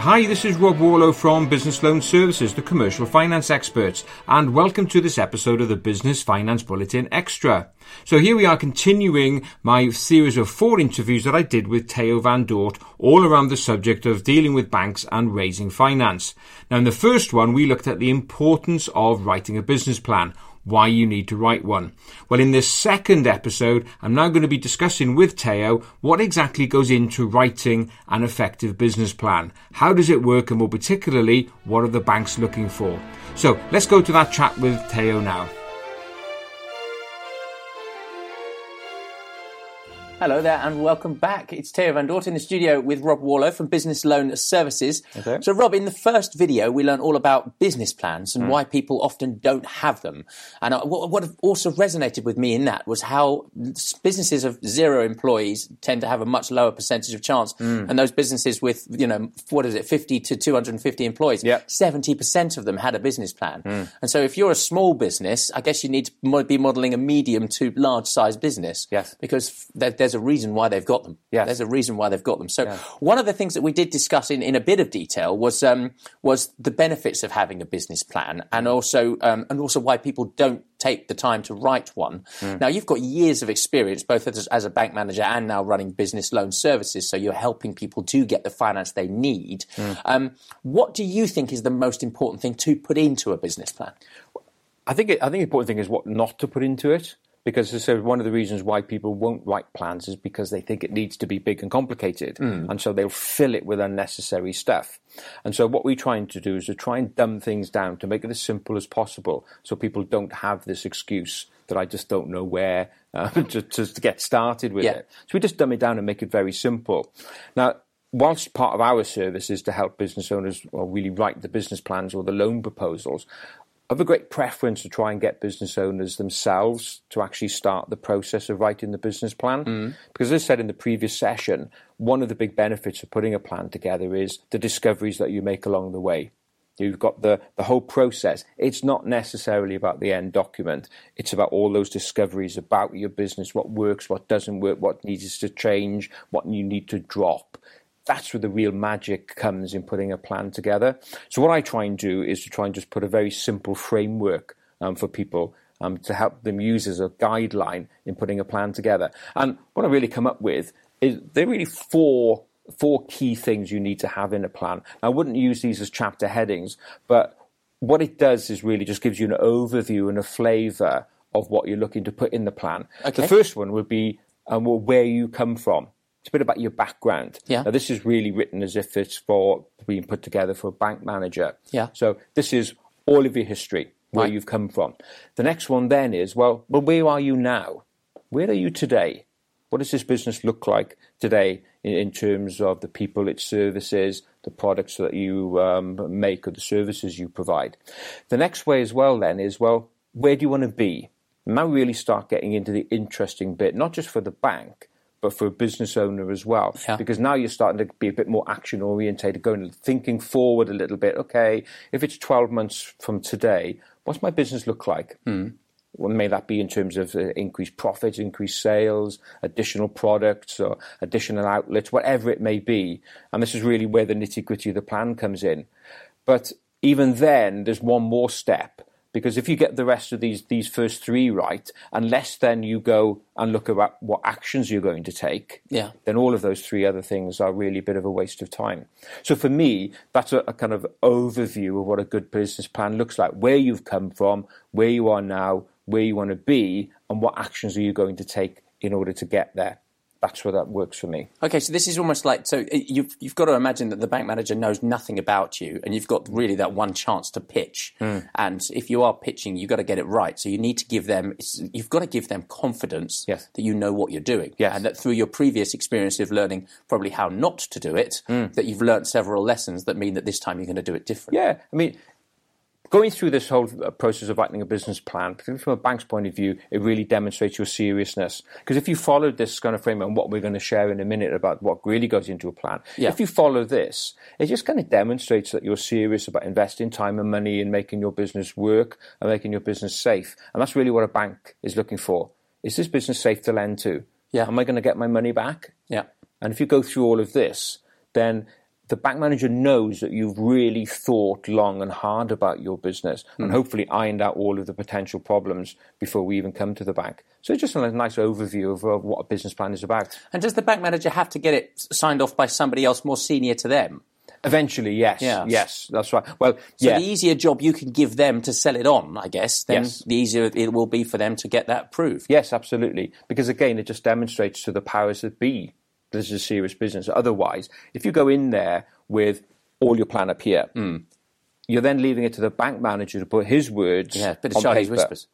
Hi, this is Rob Warlow from Business Loan Services, the commercial finance experts, and welcome to this episode of the Business Finance Bulletin Extra. So here we are continuing my series of four interviews that I did with Theo van Dort, all around the subject of dealing with banks and raising finance. Now in the first one, we looked at the importance of writing a business plan why you need to write one. Well, in this second episode, I'm now going to be discussing with Theo what exactly goes into writing an effective business plan. How does it work, and more particularly, what are the banks looking for? So let's go to that chat with Theo now. Hello there and welcome back. It's Theo Van Dort in the studio with Rob Warlow from Business Loan Services. Okay. So Rob, in the first video we learned all about business plans and mm. why people often don't have them. And uh, what also resonated with me in that was how businesses of zero employees tend to have a much lower percentage of chance. Mm. And those businesses with, you know, what is it, 50 to 250 employees, yep. 70% of them had a business plan. Mm. And so if you're a small business, I guess you need to be modeling a medium to large size business. Yes. Because there's there's a reason why they've got them. Yes. There's a reason why they've got them. So one of the things that we did discuss in, in a bit of detail was um, was the benefits of having a business plan and also um, and also why people don't take the time to write one. Mm. Now you've got years of experience both as, as, a bank manager and now running business loan services, so you're helping people to get the finance they need. Mm. Um, what do you think is the most important thing to put into a business plan? I think it, I think the important thing is what not to put into it because as I said, one of the reasons why people won't write plans is because they think it needs to be big and complicated, mm. and so they'll fill it with unnecessary stuff. And so what we're trying to do is to try and dumb things down to make it as simple as possible, so people don't have this excuse that I just don't know where uh, to, to, get started with yeah. it. So we just dumb it down and make it very simple. Now. Whilst part of our service is to help business owners really write the business plans or the loan proposals, have a great preference to try and get business owners themselves to actually start the process of writing the business plan. Mm. Because as I said in the previous session, one of the big benefits of putting a plan together is the discoveries that you make along the way. You've got the, the whole process. It's not necessarily about the end document. It's about all those discoveries about your business, what works, what doesn't work, what needs to change, what you need to drop that's where the real magic comes in putting a plan together. So what I try and do is to try and just put a very simple framework um, for people um, to help them use as a guideline in putting a plan together. And what I really come up with is there are really four four key things you need to have in a plan. I wouldn't use these as chapter headings, but what it does is really just gives you an overview and a flavour of what you're looking to put in the plan. Okay. The first one would be um, well, where you come from. It's a bit about your background. Yeah. Now, this is really written as if it's for being put together for a bank manager. Yeah. So this is all of your history, where right. you've come from. The next one then is, well, well, where are you now? Where are you today? What does this business look like today in, in terms of the people it services, the products that you um, make, or the services you provide? The next way as well then is, well, where do you want to be? Now really start getting into the interesting bit, not just for the bank, but for a business owner as well. Yeah. Because now you're starting to be a bit more action orientated, going thinking forward a little bit. Okay, if it's 12 months from today, what's my business look like? Mm. Well, may that be in terms of uh, increased profits, increased sales, additional products, or additional outlets, whatever it may be. And this is really where the nitty gritty of the plan comes in. But even then, there's one more step because if you get the rest of these these first three right, unless then you go and look at what actions you're going to take, yeah. then all of those three other things are really a bit of a waste of time. So for me, that's a, a kind of overview of what a good business plan looks like, where you've come from, where you are now, where you want to be, and what actions are you going to take in order to get there that's where that works for me. Okay, so this is almost like so you've you've got to imagine that the bank manager knows nothing about you, and you've got really that one chance to pitch. Mm. And if you are pitching, you've got to get it right. So you need to give them you've got to give them confidence yes. that you know what you're doing, yes. and that through your previous experience of learning probably how not to do it, mm. that you've learned several lessons that mean that this time you're going to do it differently. Yeah, I mean going through this whole uh, process of writing a business plan, particularly from a bank's point of view, it really demonstrates your seriousness. Because if you follow this kind of framework and what we're going to share in a minute about what really goes into a plan, yeah. if you follow this, it just kind of demonstrates that you're serious about investing time and money in making your business work and making your business safe. And that's really what a bank is looking for. Is this business safe to lend to? Yeah. Am I going to get my money back? Yeah. And if you go through all of this, then the bank manager knows that you've really thought long and hard about your business mm. and hmm. hopefully ironed out all of the potential problems before we even come to the bank. So it's just a nice overview of, of what a business plan is about. And does the bank manager have to get it signed off by somebody else more senior to them? Eventually, yes. Yeah. Yes, that's right. Well, so yeah. the easier job you can give them to sell it on, I guess, then yes. the easier it will be for them to get that approved. Yes, absolutely. Because again, it just demonstrates to the powers that be this is a serious business. Otherwise, if you go in there with all your plan up here, mm. you're then leaving it to the bank manager to put his words yeah, bit of paper. whispers.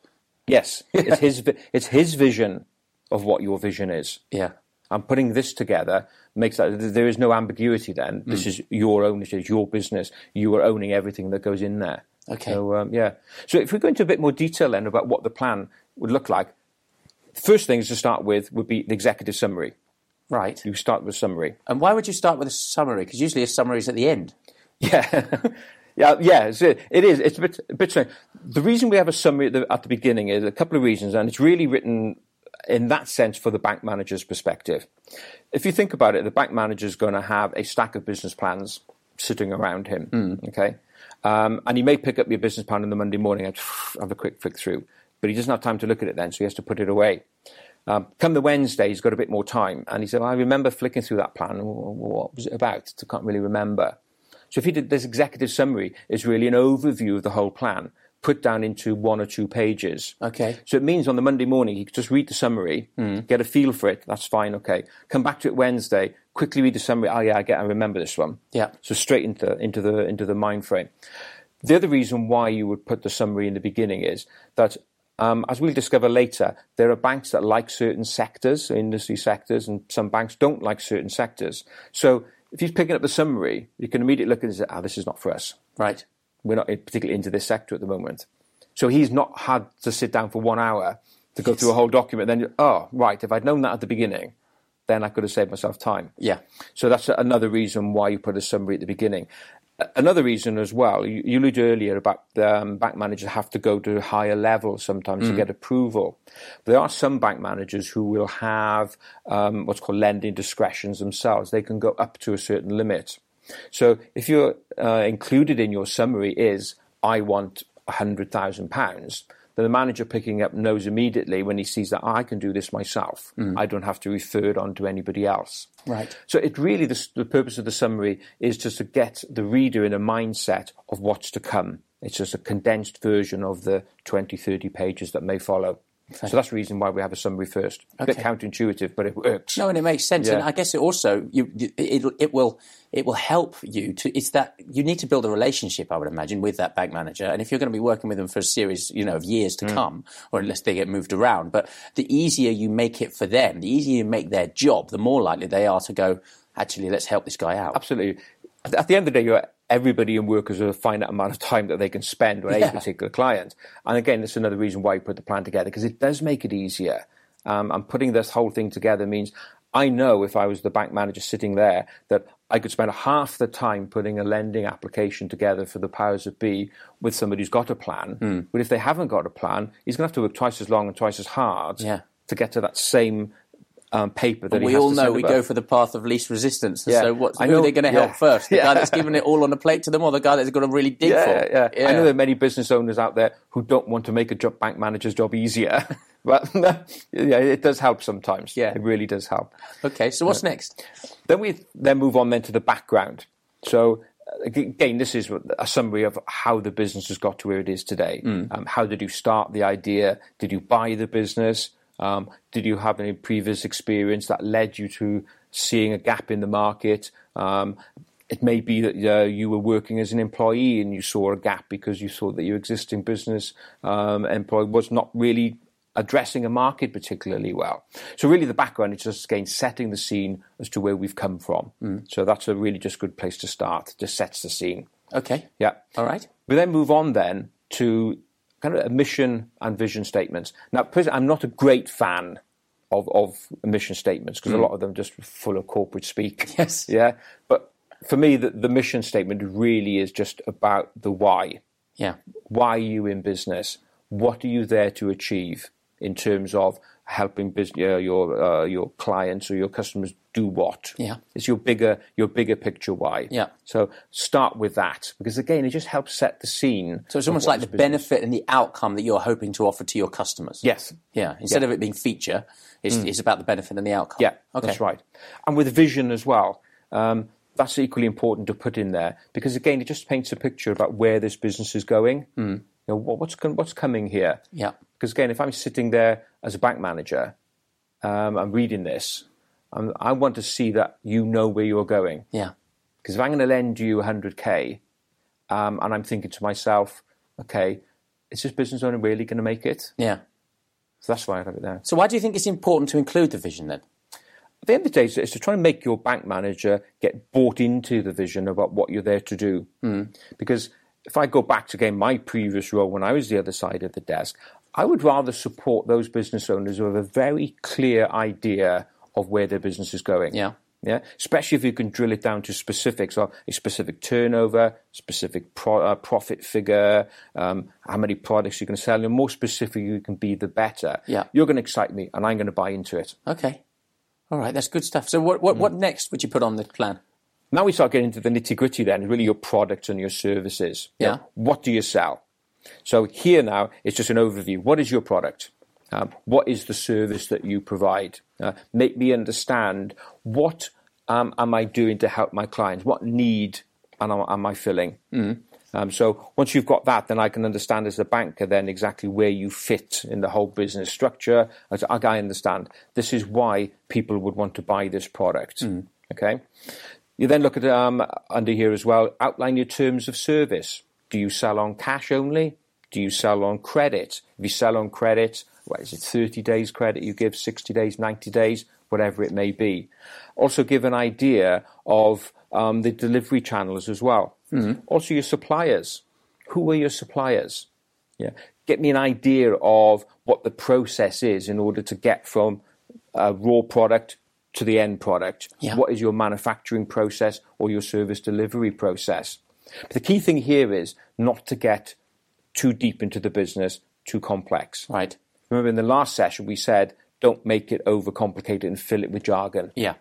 Yes, it's his it's his vision of what your vision is. Yeah. And putting this together makes that there is no ambiguity. Then this mm. is your ownership, your business. You are owning everything that goes in there. Okay. So um, yeah. So if we go into a bit more detail then about what the plan would look like, first things to start with would be the executive summary. Right. You start with a summary. And why would you start with a summary? Because usually a summary is at the end. Yeah. yeah, yeah, it's, it is. It's a bit, a bit strange. The reason we have a summary at the, at the beginning is a couple of reasons, and it's really written in that sense for the bank manager's perspective. If you think about it, the bank manager is going to have a stack of business plans sitting around him. Mm. Okay, um, and he may pick up your business plan on the Monday morning and have a quick flick through, but he doesn't have time to look at it then, so he has to put it away. Um, come the Wednesday, he's got a bit more time, and he said, well, "I remember flicking through that plan. What was it about? I can't really remember." So if he did this executive summary, it's really an overview of the whole plan put down into one or two pages. Okay. So it means on the Monday morning, he could just read the summary, mm. get a feel for it. That's fine. Okay. Come back to it Wednesday, quickly read the summary. Oh yeah, I get, I remember this one. Yeah. So straight into, into the, into the mind frame. The other reason why you would put the summary in the beginning is that um, as we'll discover later, there are banks that like certain sectors, industry sectors, and some banks don't like certain sectors. So if he's picking up the summary, you can immediately look and say, ah, this is not for us. Right. We're not particularly into this sector at the moment. So he's not had to sit down for one hour to go yes. through a whole document. Then, oh, right, if I'd known that at the beginning, then I could have saved myself time. Yeah. So that's another reason why you put a summary at the beginning. Another reason as well, you, you alluded earlier about um, bank managers have to go to higher levels sometimes mm. to get approval. There are some bank managers who will have um, what's called lending discretions themselves. They can go up to a certain limit. So if you're uh, included in your summary is, I want £100,000, then the manager picking up knows immediately when he sees that oh, I can do this myself. Mm. I don't have to refer it on to anybody else. Right. So it really the, the purpose of the summary is just to get the reader in a mindset of what's to come. It's just a condensed version of the 20, 30 pages that may follow. So that's the reason why we have a summary first. A bit counterintuitive, but it works. No, and it makes sense. Yeah. And I guess it also you, it, it will it will help you to. It's that you need to build a relationship, I would imagine, with that bank manager. And if you're going to be working with them for a series, you know, of years to mm. come, or unless they get moved around, but the easier you make it for them, the easier you make their job, the more likely they are to go. Actually, let's help this guy out. Absolutely. At the end of the day, you're everybody in work has a finite amount of time that they can spend on yeah. a particular client. And again, that's another reason why you put the plan together because it does make it easier. Um, and putting this whole thing together means I know if I was the bank manager sitting there that I could spend half the time putting a lending application together for the powers that be with somebody who's got a plan. Mm. But if they haven't got a plan, he's going to have to work twice as long and twice as hard yeah. to get to that same um, paper that we all know we about. go for the path of least resistance. Yeah. So what's, who know, are they going to help yeah. first? The yeah. guy that's giving it all on a plate to them, or the guy that's going to really dig for? Yeah. yeah, I know there are many business owners out there who don't want to make a job, bank manager's job easier. but yeah, it does help sometimes. Yeah, it really does help. Okay, so what's next? Then we then move on then to the background. So again, this is a summary of how the business has got to where it is today. Mm. Um, how did you start the idea? Did you buy the business? Um, did you have any previous experience that led you to seeing a gap in the market? Um, it may be that uh, you were working as an employee and you saw a gap because you saw that your existing business um, employee was not really addressing a market particularly well. So really the background is just again setting the scene as to where we've come from. Mm. So that's a really just good place to start. Just sets the scene. Okay. Yeah. All right. We then move on then to kind of a mission and vision statements. Now, I'm not a great fan of, of mission statements because mm. a lot of them just full of corporate speak. Yes. Yeah. But for me, the, the mission statement really is just about the why. Yeah. Why are you in business? What are you there to achieve? In terms of helping business, uh, your uh, your clients or your customers do what. Yeah. It's your bigger your bigger picture why. Yeah. So start with that because again, it just helps set the scene. So it's almost like the business- benefit and the outcome that you're hoping to offer to your customers. Yes. Yeah. Instead of it being feature, it's, it's about the benefit and the outcome. Yeah, Okay. that's right. And with vision as well. Um, that's equally important to put in there because again, it just paints a picture about where this business is going. Mm. You know, what's what's coming here? Yeah. Because again, if I'm sitting there as a bank manager, um, I'm reading this. Um, I want to see that you know where you're going. Yeah. Because if I'm going to lend you 100k, um, and I'm thinking to myself, okay, is this business owner really going to make it? Yeah. So that's why I have it there. So why do you think it's important to include the vision then? At the end of the day, it's- it's to try and make your bank manager get bought into the vision about what you're there to do. Mm. Because if I go back to again my previous role when I was the other side of the desk, I would rather support those business owners who have a very clear idea of where their business is going. Yeah. Yeah, especially if you can drill it down to specifics of a specific turnover, specific pro, uh, profit figure, um, how many products you're going to sell. The more specific you can be, the better. Yeah. You're going to excite me, and I'm going to buy into it. Okay. All right. That's good stuff. So what, what, what next would you put on the plan? Now we start getting into the nitty gritty then, really your products and your services. Yeah. what do you sell? So here now, it's just an overview. What is your product? Um, what is the service that you provide? Uh, make me understand what um, am I doing to help my clients? What need am I, am I filling? Um, so once you've got that, then I can understand as a banker then exactly where you fit in the whole business structure. As I understand this is why people would want to buy this product. Okay. You then look at um, under here as well. Outline your terms of service. Do you sell on cash only? Do you sell on credit? If you sell on credit, what is it? Thirty days credit you give, sixty days, ninety days, whatever it may be. Also, give an idea of um, the delivery channels as well. Also, your suppliers. Who are your suppliers? Yeah, get me an idea of what the process is in order to get from a raw product to the end product. Yeah. What is your manufacturing process or your service delivery process? But the key thing here is not to get too deep into the business, too complex. Right. Remember in the last session we said don't make it overcomplicated and fill it with jargon. Yeah.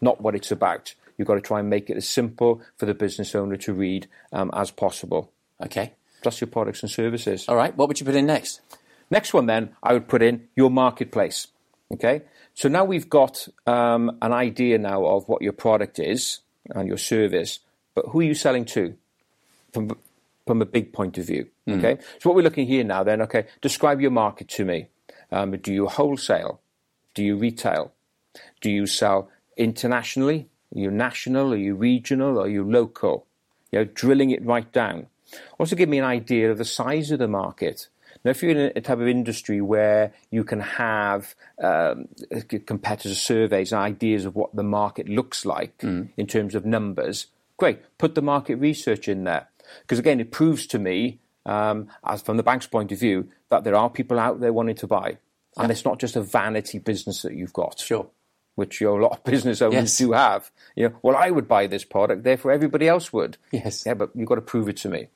Not what it's about. You've got to try and make it as simple for the business owner to read um, as possible. Okay. Plus your products and services. All right. What would you put in next? Next one, then, I would put in your marketplace. Okay, so now we've got um, an idea now of what your product is and your service, but who are you selling to from from a big point of view? Okay, so what we're looking here now, then, okay, describe your market to me. Um, do you wholesale? Do you retail? Do you sell internationally? Are you national? Are you regional? Are you local? You know, drilling it right down. Also, give me an idea of the size of the market. Now, if you're in a type of industry where you can have um, competitor surveys and ideas of what the market looks like in terms of numbers, great. Put the market research in there. Because again, it proves to me, um, as from the bank's point of view, that there are people out there wanting to buy. And it's not just a vanity business that you've got Sure. which you know, a lot of business owners Yes. do have. You know, well, I would buy this product, therefore everybody else would. Yes. Yeah, but you've got to prove it to me.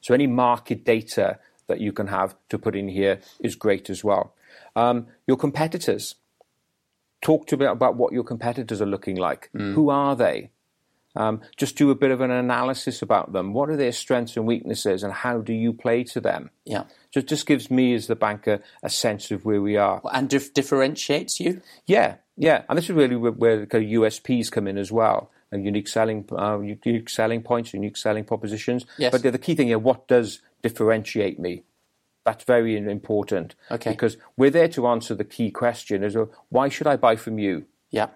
So any market data that you can have to put in here is great as well. Um, your competitors. Talk to me about what your competitors are looking like. Who are they? Um, just do a bit of an analysis about them. What are their strengths and weaknesses, and how do you play to them? Yeah. So it just gives me, as the banker, a sense of where we are. And dif- differentiates you? Yeah, yeah, and this is really where, where the kind of USPs come in as well, and unique selling, uh, unique selling points, unique selling propositions. Yes. But the, the key thing here, what does differentiate me? That's very important. Okay. Because we're there to answer the key question: is why should I buy from you? Yeah.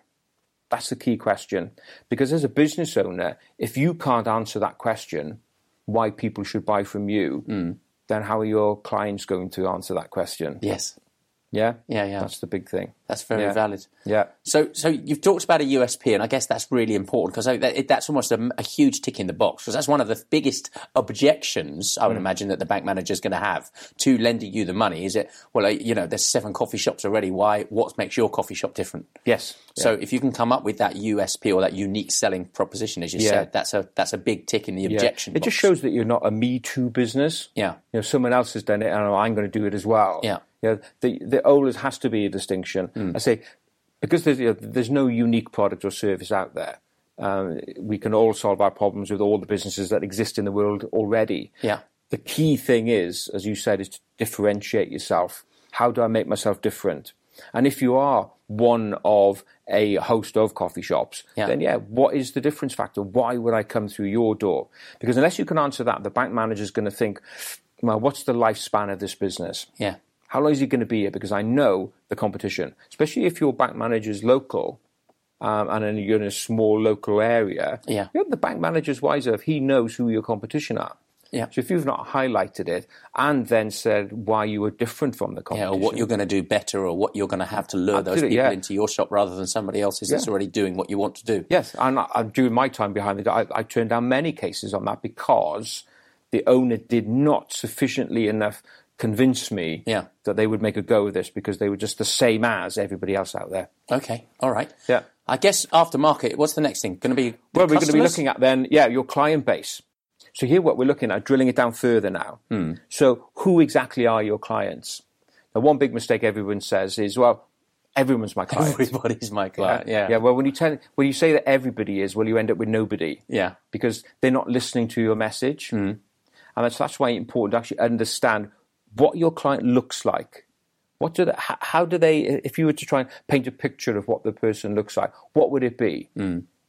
That's the key question. Because as a business owner, if you can't answer that question, why people should buy from you, Hmm. then how are your clients going to answer that question? Yes. Yeah, Yeah, yeah. That's the big thing. That's very Yeah. valid. Yeah. So, so you've talked about a USP, and I guess that's really important because that, that's almost a, a huge tick in the box because that's one of the biggest objections I would hmm. imagine that the bank manager is going to have to lending you the money. Is it well, you know, there's seven coffee shops already. Why? What makes your coffee shop different? Yes. So if you can come up with that USP or that unique selling proposition, as you Yeah. said, that's a that's a big tick in the Yeah. objection. It just shows that you're not a Me Too business. Yeah. You know, someone else has done it, and I'm going to do it as well. Yeah. You know, the, the always has to be a distinction. I say, because there's, you know, there's no unique product or service out there. Um, we can all solve our problems with all the businesses that exist in the world already. Yeah. The key thing is, as you said, is to differentiate yourself. How do I make myself different? And if you are one of a host of coffee shops, Yeah. then yeah, what is the difference factor? Why would I come through your door? Because unless you can answer that, the bank manager is going to think, well, what's the lifespan of this business? Yeah. How long is he going to be here? Because I know the competition, especially if your bank manager is local um, and then you're in a small local area. Yeah. you know, the bank manager's wiser if he knows who your competition are. Yeah. So if you've not highlighted it and then said why you were different from the Yeah, competition, or what you're going to do better, or what you're going to have to lure those people yeah. into your shop rather than somebody else's that's already doing what you want to do. Yes, and I, during my time behind the I, I turned down many cases on that because the owner did not sufficiently enough convince me Yeah. that they would make a go of this because they were just the same as everybody else out there. Okay, all right. Yeah. I guess aftermarket. What's the next thing? Going to be Well, we're going to be looking at then, yeah, your client base. So here, what we're looking at, drilling it down further now. Hmm. So, who exactly are your clients? Now, one big mistake everyone says is, well, everyone's my client. Everybody's my client. Yeah. Yeah. Well, when you tell when you say that everybody is, well, you end up with nobody. Yeah. Because they're not listening to your message, Hmm. and that's that's why it's important to actually understand what your client looks like. What do they, how, do they? If you were to try and paint a picture of what the person looks like, what would it be?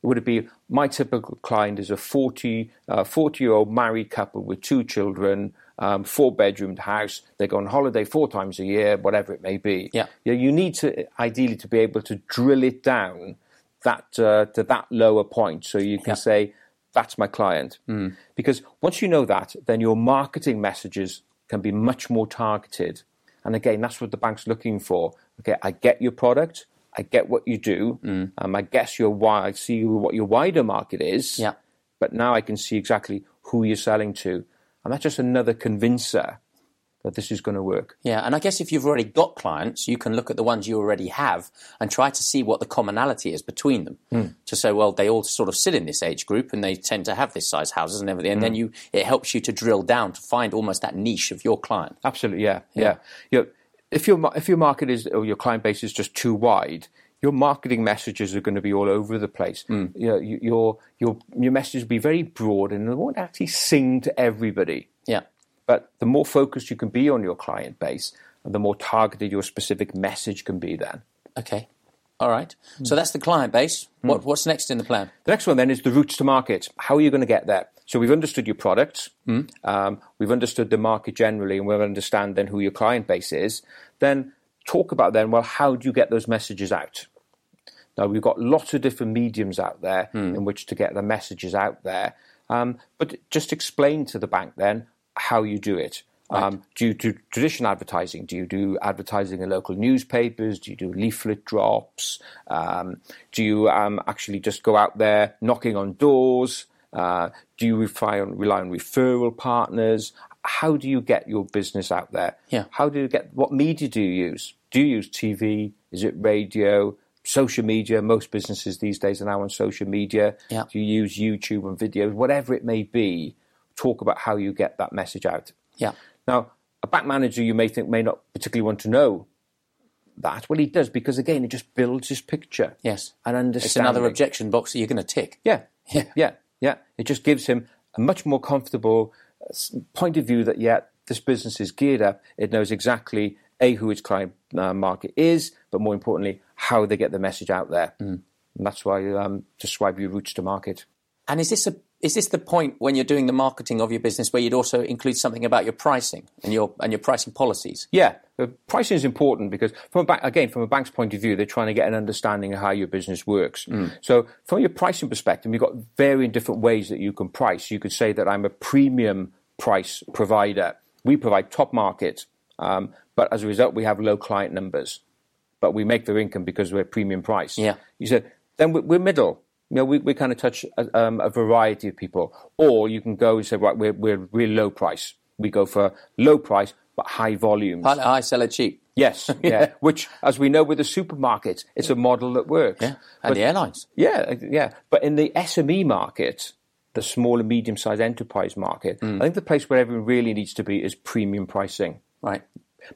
Would it be my typical client is a 40, uh, 40 year old married couple with two children, um, four bedroomed house. They go on holiday four times a year, whatever it may be. Yeah. You, know, you need to ideally to be able to drill it down that uh, to that lower point, so you can Yeah. say that's my client. Because once you know that, then your marketing messages can be much more targeted. And again, that's what the bank's looking for. Okay, I get your product, I get what you do, um, I guess your wi- I see what your wider market is. Yeah. But now I can see exactly who you're selling to, and that's just another convincer that this is going to work. Yeah, and I guess if you've already got clients, you can look at the ones you already have and try to see what the commonality is between them. Hmm. To say, well, they all sort of sit in this age group and they tend to have this size houses and everything. And Hmm. then you, it helps you to drill down to find almost that niche of your client. Absolutely, yeah, yeah. You know, if your if your market is or your client base is just too wide, your marketing messages are going to be all over the place. You know, you, your your your message will be very broad and it won't actually sing to everybody. Yeah. But the more focused you can be on your client base, and the more targeted your specific message can be. Then Okay. All right. So that's the client base. What, what's next in the plan? The next one then is the routes to market. How are you going to get there? So we've understood your product, um, we've understood the market generally, and we'll understand then who your client base is. Then talk about then, well, how do you get those messages out? Now we've got lots of different mediums out there in which to get the messages out there, um, but just explain to the bank then how you do it. Um, do you do traditional advertising? Do you do advertising in local newspapers? Do you do leaflet drops? Um, do you um, actually just go out there knocking on doors? Uh, do you rely on, rely on referral partners? How do you get your business out there? Yeah. How do you get? What media do you use? Do you use TV? Is it radio? Social media? Most businesses these days are now on social media. Yeah. Do you use YouTube and videos? Whatever it may be, talk about how you get that message out. Yeah. Now, a back manager you may think may not particularly want to know that. Well, he does because again, it just builds his picture. Yes. and understanding. It's another objection box that you're going to tick. Yeah, Yeah. yeah, yeah. It just gives him a much more comfortable uh, point of view that yeah, this business is geared up. It knows exactly a who its client uh, market is, but more importantly, how they get the message out there. And that's why um, describe your routes to market. And is this a is this the point when you're doing the marketing of your business where you'd also include something about your pricing and your and your pricing policies? Yeah, uh, pricing is important because from a bank, again, from a bank's point of view, they're trying to get an understanding of how your business works. So from your pricing perspective, you've got varying different ways that you can price. You could say that I'm a premium price provider. We provide top market, um, but as a result, we have low client numbers. But we make their income because we're premium price. Yeah. You said then we're middle. You know, we, we kind of touch a, um, a variety of people. Or you can go and say, right, we're, we're real low price. We go for low price but high volumes. Pilot high, sell it cheap. Yes, yeah. Which, as we know with the supermarkets, it's a model that works. Yeah. And the airlines. Yeah, yeah. But in the SME market, the small and medium sized enterprise market, I think the place where everyone really needs to be is premium pricing. Right.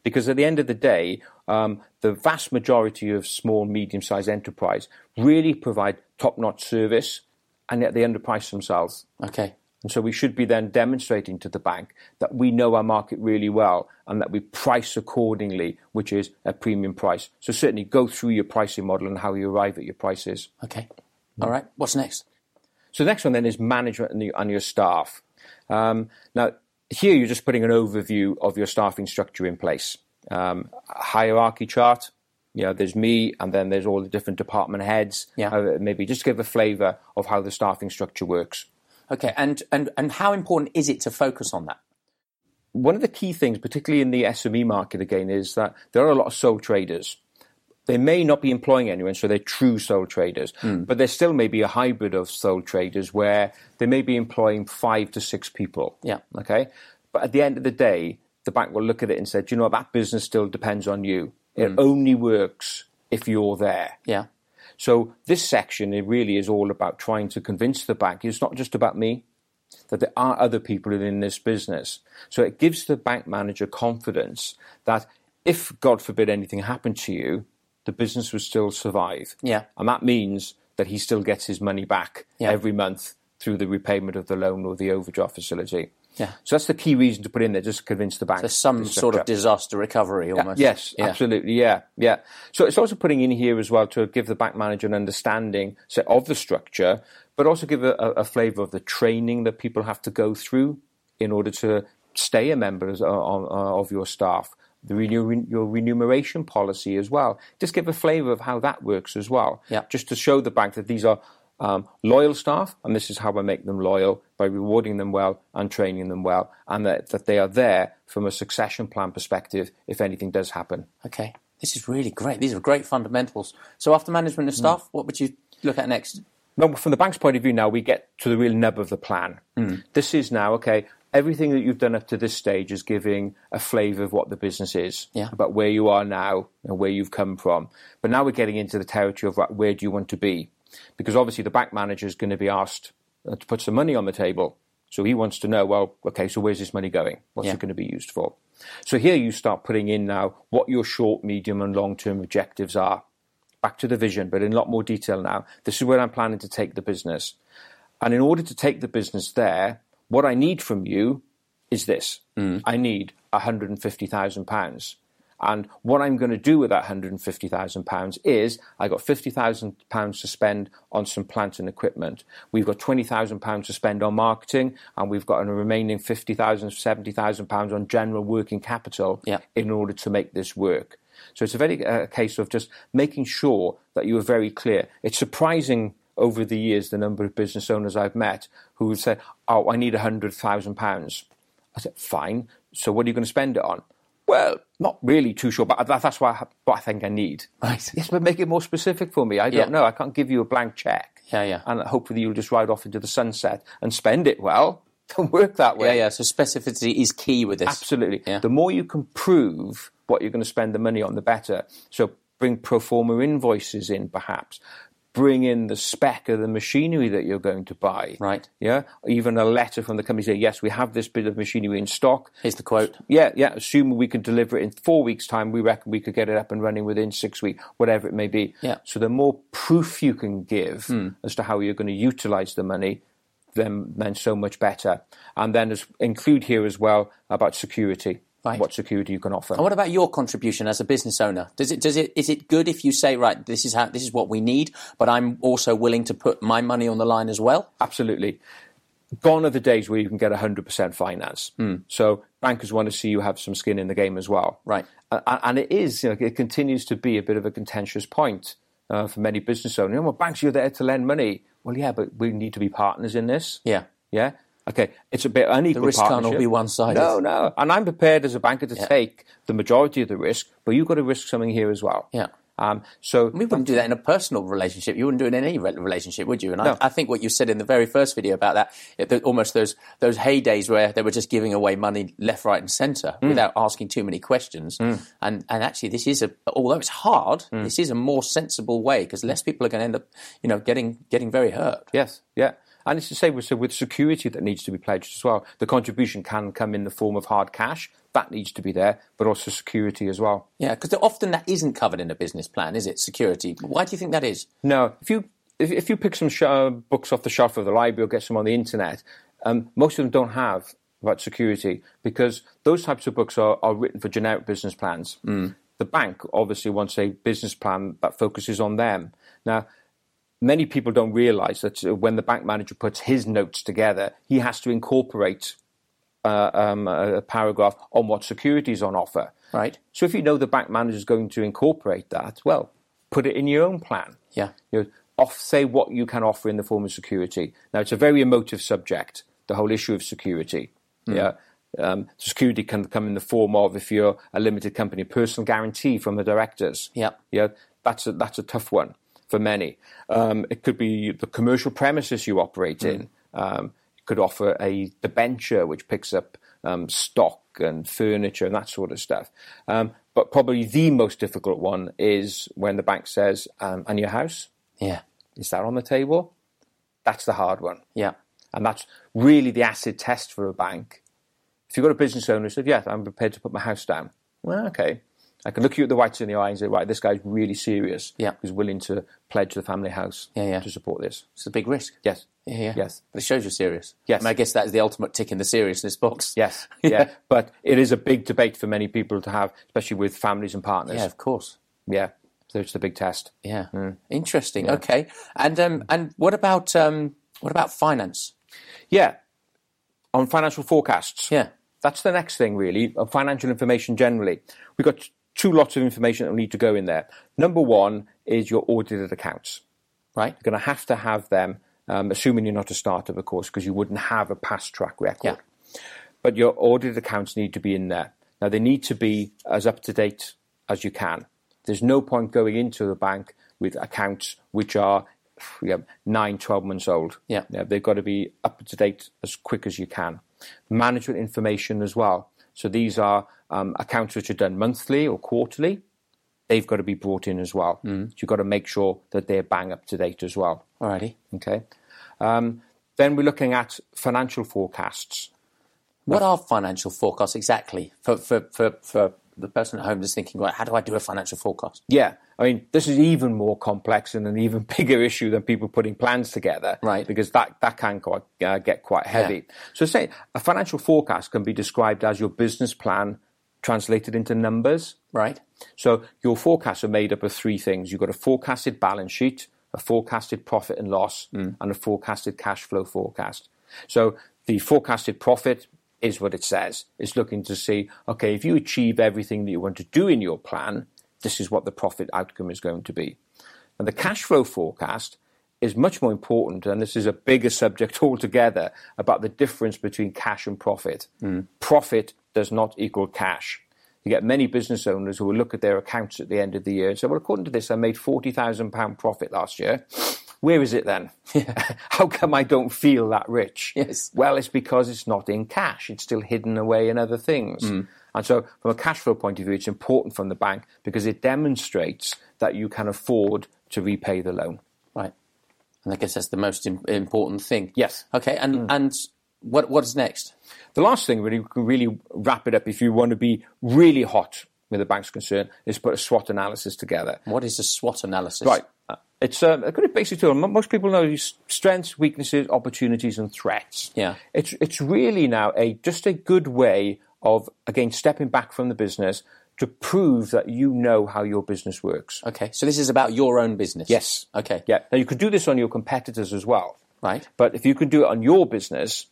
Because at the end of the day, um, the vast majority of small, medium sized enterprise really provide top notch service and yet they underprice themselves. Okay. And so we should be then demonstrating to the bank that we know our market really well and that we price accordingly, which is a premium price. So certainly go through your pricing model and how you arrive at your prices. Okay. All right. What's next? So the next one then is management and, the, and your staff. Um, now, here you're just putting an overview of your staffing structure in place. Um, hierarchy chart, you know, there's me and then there's all the different department heads. Yeah. Uh, maybe just give a flavour of how the staffing structure works. Okay. And, and, and how important is it to focus on that? One of the key things, particularly in the SME market again, is that there are a lot of sole traders. They may not be employing anyone, so they're true sole traders, but there still may be a hybrid of sole traders where they may be employing five to six people. Yeah. Okay. But at the end of the day, the bank will look at it and say, Do you know what? That business still depends on you. It mm. only works if you're there. Yeah. So this section, it really is all about trying to convince the bank it's not just about me, that there are other people in this business. So it gives the bank manager confidence that if, God forbid, anything happened to you, the business would still survive. Yeah. And that means that he still gets his money back Yeah. every month through the repayment of the loan or the overdraft facility. Yeah. So that's the key reason to put in there, just to convince the bank. There's some sort of disaster recovery almost. Yes, Yeah. absolutely. Yeah, yeah. So it's also putting in here as well to give the bank manager an understanding so, of the structure, but also give a, a flavour of the training that people have to go through in order to stay a member uh, of, of your staff. The renew, your remuneration policy as well. Just give a flavour of how that works as well. Yeah. Just to show the bank that these are um, loyal staff, and this is how I make them loyal by rewarding them well and training them well, and that, that they are there from a succession plan perspective if anything does happen. Okay. This is really great. These are great fundamentals. So after management of staff, what would you look at next? Now, from the bank's point of view, now we get to the real nub of the plan. This is now okay. Everything that you've done up to this stage is giving a flavour of what the business is, Yeah. about where you are now and where you've come from. But now we're getting into the territory of right, where do you want to be? Because obviously the bank manager is going to be asked uh, to put some money on the table. So he wants to know, well, okay, so where's this money going? What's Yeah. it going to be used for? So here you start putting in now what your short, medium, and long term objectives are. Back to the vision, but in a lot more detail now. This is where I'm planning to take the business. And in order to take the business there, what I need from you is this. I need £150,000. And what I'm going to do with that £150,000 is I got £50,000 to spend on some plant and equipment. We've got £20,000 to spend on marketing, and we've got a remaining £50,000, £70,000 on general working capital Yeah. in order to make this work. So it's a very uh, case of just making sure that you are very clear. It's surprising over the years the number of business owners I've met who would say, "Oh, I need hundred thousand pounds." I said, "Fine. So what are you going to spend it on?" Well, not really too sure, but that's what I, what I think I need. Right. Yes, but make it more specific for me. I don't Yeah. know. I can't give you a blank check. Yeah, yeah. And hopefully you'll just ride off into the sunset and spend it well. Don't work that way. Yeah, yeah. So specificity is key with this. Absolutely. Yeah. The more you can prove what you're going to spend the money on, the better. So bring pro forma invoices in, perhaps. Bring in the spec of the machinery that you're going to buy. Right. Yeah. Even a letter from the company saying, yes, we have this bit of machinery in stock. Here's the quote. Yeah, yeah. Assuming we can deliver it in four weeks' time, we reckon we could get it up and running within six weeks, whatever it may be. Yeah. So the more proof you can give hmm. as to how you're going to utilize the money, then then so much better. And then as, include here as well about security. Right. What security you can offer. And what about your contribution as a business owner? Does it does it is it good if you say right this is how this is what we need, but I'm also willing to put my money on the line as well? Absolutely. Gone are the days where you can get 100% finance. So bankers want to see you have some skin in the game as well. Right. And it is, you know, it continues to be a bit of a contentious point uh, for many business owners. Well, banks, you're there to lend money. Well, yeah, but we need to be partners in this. Yeah. Yeah. Okay. It's a bit unequal. The risk can't all be one-sided. No, no. And I'm prepared as a banker to take the majority of the risk, but you've got to risk something here as well. Yeah. Um, so We wouldn't do that in a personal relationship. You wouldn't do it in any re- relationship, would you? And No. I, I think what you said in the very first video about that, it, that almost those those heydays where they were just giving away money left, right, and centre Mm. without asking too many questions. And and actually, this is a although it's hard, Mm. this is a more sensible way because less people are going to end up, you know, getting getting very hurt. Yes, yeah. And it's the same with, so with security that needs to be pledged as well. The contribution can come in the form of hard cash. That needs to be there, but also security as well. Yeah, because often that isn't covered in a business plan, is it? Security. Why do you think that is? No, if you if, if you pick some sh- books off the shelf of the library or get some on the internet, um, most of them don't have about security because those types of books are, are written for generic business plans. Mm. The bank obviously wants a business plan that focuses on them. Now, many people don't realize that uh, when the bank manager puts his notes together, he has to incorporate uh, um, a paragraph on what securities on offer. Right. So if you know the bank manager is going to incorporate that, well, put it in your own plan. Yeah. You know, off, say what you can offer in the form of security. Now, it's a very emotive subject, the whole issue of security. Mm. Yeah. Um, security can come in the form of, if you're a limited company, personal guarantee from the directors. Yeah. Yeah. That's a, that's a tough one for many. Um, it could be the commercial premises you operate mm. in. Um, it could offer a debenture which picks up um, stock and furniture and that sort of stuff. Um, but probably the most difficult one is when the bank says, um, "And your house? Yeah, is that on the table?" That's the hard one. Yeah, and that's really the acid test for a bank. If you've got a business owner who said, "Yes, I'm prepared to put my house down," well, okay, I can look you at the whites in the eye and say, right, this guy's really serious. Yeah. He's willing to pledge the family house yeah, yeah. to support this. It's a big risk. Yes. Yeah, yeah. Yes. But it shows you're serious. Yes. I, mean, I guess that is the ultimate tick in the seriousness box. Yes. yeah. yeah. But it is a big debate for many people to have, especially with families and partners. Yeah, of course. Yeah. So it's the big test. Yeah. Mm. Interesting. Yeah. Okay. And um, and what about um, what about finance? Yeah. On financial forecasts. Yeah. That's the next thing, really, of financial information generally. We've got two lots of information that will need to go in there. Number one is your audited accounts. Right. You're going to have to have them, um, assuming you're not a startup, of course, because you wouldn't have a past track record. Yeah. But your audited accounts need to be in there. Now, they need to be as up to date as you can. There's no point going into the bank with accounts which are know, 9, 12 months old. Yeah. yeah. They've got to be up to date as quick as you can. Management information as well. So these are um, accounts which are done monthly or quarterly. They've got to be brought in as well. Mm. So you've got to make sure that they're bang up to date as well. Alrighty. Okay. Um, then we're looking at financial forecasts. What are financial forecasts exactly for, for, for, for the person at home is thinking, right, how do I do a financial forecast? Yeah. I mean, this is even more complex and an even bigger issue than people putting plans together. Right. Because that, that can quite, uh, get quite heavy. Yeah. So say a financial forecast can be described as your business plan translated into numbers. Right. So your forecasts are made up of three things. You've got a forecasted balance sheet, a forecasted profit and loss, mm. and a forecasted cash flow forecast. So the forecasted profit is what it says. It's looking to see, okay, if you achieve everything that you want to do in your plan, this is what the profit outcome is going to be. And the cash flow forecast is much more important, and this is a bigger subject altogether about the difference between cash and profit. Mm. Profit does not equal cash. You get many business owners who will look at their accounts at the end of the year and say, well, according to this, I made £40,000 profit last year. Where is it then? How come I don't feel that rich? Yes. Well, it's because it's not in cash. It's still hidden away in other things. Mm. And so, from a cash flow point of view, it's important from the bank because it demonstrates that you can afford to repay the loan. Right. And I guess that's the most important thing. Yes. Okay. And mm. and what what is next? The last thing, really, really wrap it up if you want to be really hot with the bank's concern, is put a SWOT analysis together. What is a SWOT analysis? Right. It's um, a good basic tool. Most people know these strengths, weaknesses, opportunities, and threats. Yeah. It's it's really now a just a good way of again stepping back from the business to prove that you know how your business works. Okay. So this is about your own business. Yes. Okay. Yeah. Now you could do this on your competitors as well. Right. But if you can do it on your business,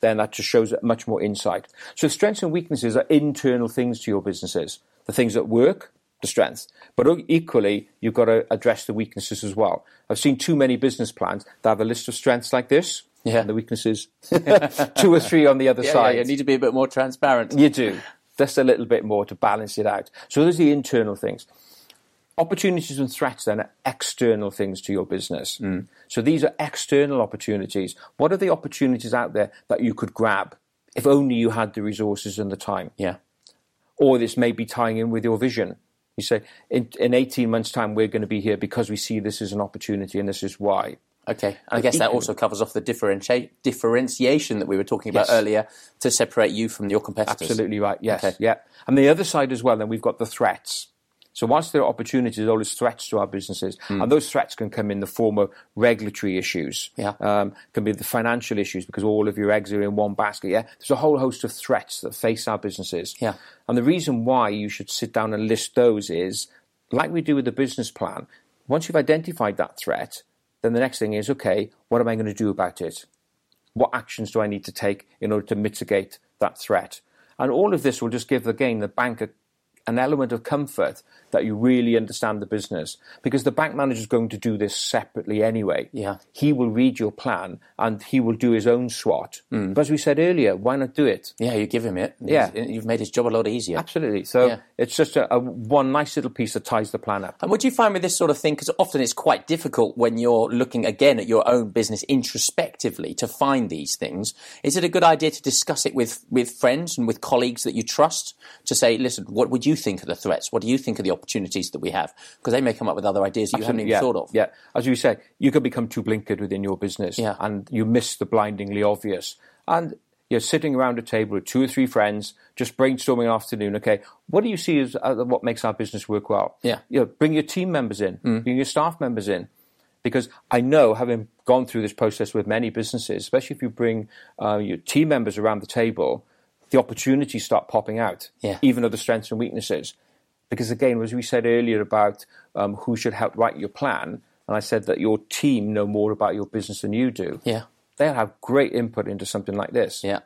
then that just shows much more insight. So strengths and weaknesses are internal things to your businesses. The things that work, the strengths. But equally, you've got to address the weaknesses as well. I've seen too many business plans that have a list of strengths like this. Yeah. And the weaknesses, two or three on the other yeah, side. Yeah, you need to be a bit more transparent. You do. Just a little bit more to balance it out. So those are the internal things. Opportunities and threats then are external things to your business. Mm. So these are external opportunities. What are the opportunities out there that you could grab if only you had the resources and the time? Yeah. Or this may be tying in with your vision. You say, in, in 18 months' time, we're going to be here because we see this as an opportunity and this is why. Okay, and I guess that also covers off the differenti- differentiation that we were talking about Yes. earlier to separate you from your competitors. Absolutely right. Yes. Okay. Yeah. And the other side as well, then we've got the threats. So whilst there are opportunities, there are always threats to our businesses, and those threats can come in the form of regulatory issues. Yeah. Um, can be the financial issues because all of your eggs are in one basket. Yeah. There's a whole host of threats that face our businesses. Yeah. And the reason why you should sit down and list those is, like we do with the business plan. Once you've identified that threat, then the next thing is, okay, what am I going to do about it? what actions do I need to take in order to mitigate that threat? And all of this will just give again the bank a, an element of comfort that you really understand the business because the bank manager is going to do this separately anyway. Yeah. He will read your plan and he will do his own SWOT. Mm. But as we said earlier, why not do it? Yeah, you give him it. Yeah. You've made his job a lot easier. Absolutely. So Yeah. it's just a, a one nice little piece that ties the plan up. And what do you find with this sort of thing? Because often it's quite difficult when you're looking again at your own business introspectively to find these things. Is it a good idea to discuss it with, with friends and with colleagues that you trust to say, listen, what would you think of the threats? What do you think of the opportunities that we have? Because they may come up with other ideas you haven't even yeah, thought of. Yeah, as you say, you could become too blinkered within your business, Yeah. and you miss the blindingly obvious. And you're sitting around a table with two or three friends, just brainstorming afternoon. Okay, what do you see as uh, what makes our business work well? Yeah. Mm. you know, bring your team members in, bring your staff members in. Because I know, having gone through this process with many businesses, especially if you bring uh, your team members around the table, the opportunities start popping out, Yeah. even of the strengths and weaknesses. Because again, as we said earlier about um, who should help write your plan, and I said that your team know more about your business than you do. Yeah. They'll have great input into something like this. Yeah.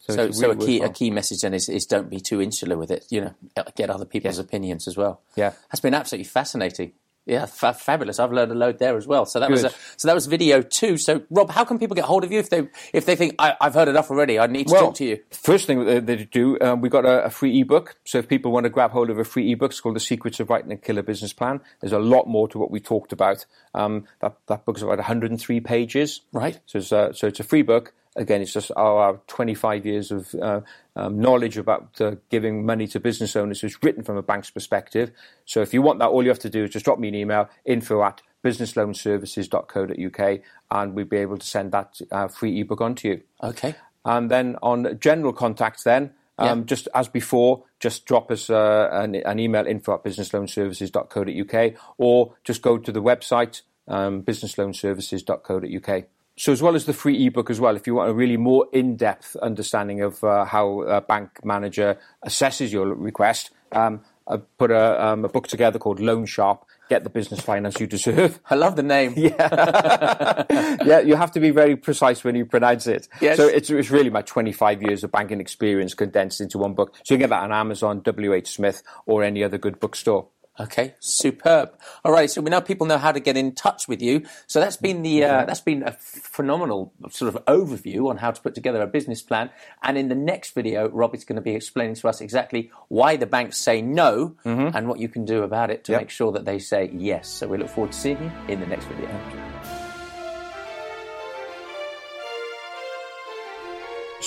So, so really a key a key message then is, is don't be too insular with it. You know, get other people's opinions as well. Yeah. that's been absolutely fascinating. Yeah, fa- fabulous. I've learned a load there as well. So that was a, so that was video two. So Rob, how can people get hold of you if they if they think I, I've heard enough already? I need to talk to you. First thing that they do, um, we've got a, a free ebook. So if people want to grab hold of a free ebook, it's called The Secrets of Writing a Killer Business Plan. There's a lot more to what we talked about. Um, that, that book's about 103 pages. Right. So it's, uh, so it's a free book. Again, it's just our 25 years of uh, um, knowledge about uh, giving money to business owners. It's written from a bank's perspective. So if you want that, all you have to do is just drop me an email, info at businessloanservices.co.uk, and we'd be able to send that uh, free ebook on to you. Okay. And then on general contacts, then um, Yeah. just as before, just drop us uh, an, an email info at businessloanservices.co.uk or just go to the website um, businessloanservices.co.uk. So as well as the free ebook as well, if you want a really more in-depth understanding of uh, how a bank manager assesses your request, um, I put a, um, a book together called Loan Sharp. Get the business finance you deserve. I love the name. yeah, yeah. you have to be very precise when you pronounce it. Yes. So it's, it's really my 25 years of banking experience condensed into one book. So you can get that on Amazon, WH Smith, or any other good bookstore. Okay, superb. All right, so we now people know how to get in touch with you. So that's been the uh, that's been a phenomenal sort of overview on how to put together a business plan. And in the next video, Rob is going to be explaining to us exactly why the banks say no and what you can do about it to Yep. make sure that they say yes. So we look forward to seeing you in the next video.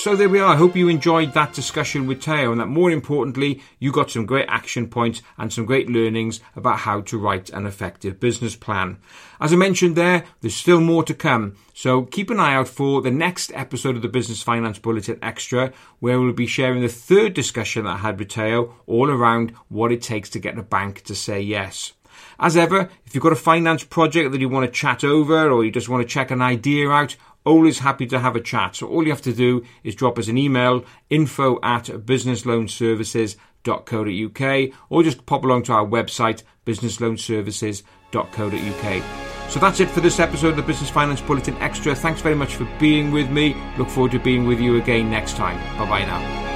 So there we are. I hope you enjoyed that discussion with Theo and that more importantly, you got some great action points and some great learnings about how to write an effective business plan. As I mentioned there, there's still more to come. So keep an eye out for the next episode of the Business Finance Bulletin Extra, where we'll be sharing the third discussion that I had with Theo all around what it takes to get a bank to say yes. As ever, if you've got a finance project that you want to chat over or you just want to check an idea out, always happy to have a chat. So all you have to do is drop us an email, info at businessloanservices.co.uk or just pop along to our website, businessloanservices.co.uk. So that's it for this episode of the Business Finance Bulletin Extra. Thanks very much for being with me. Look forward to being with you again next time. Bye bye now.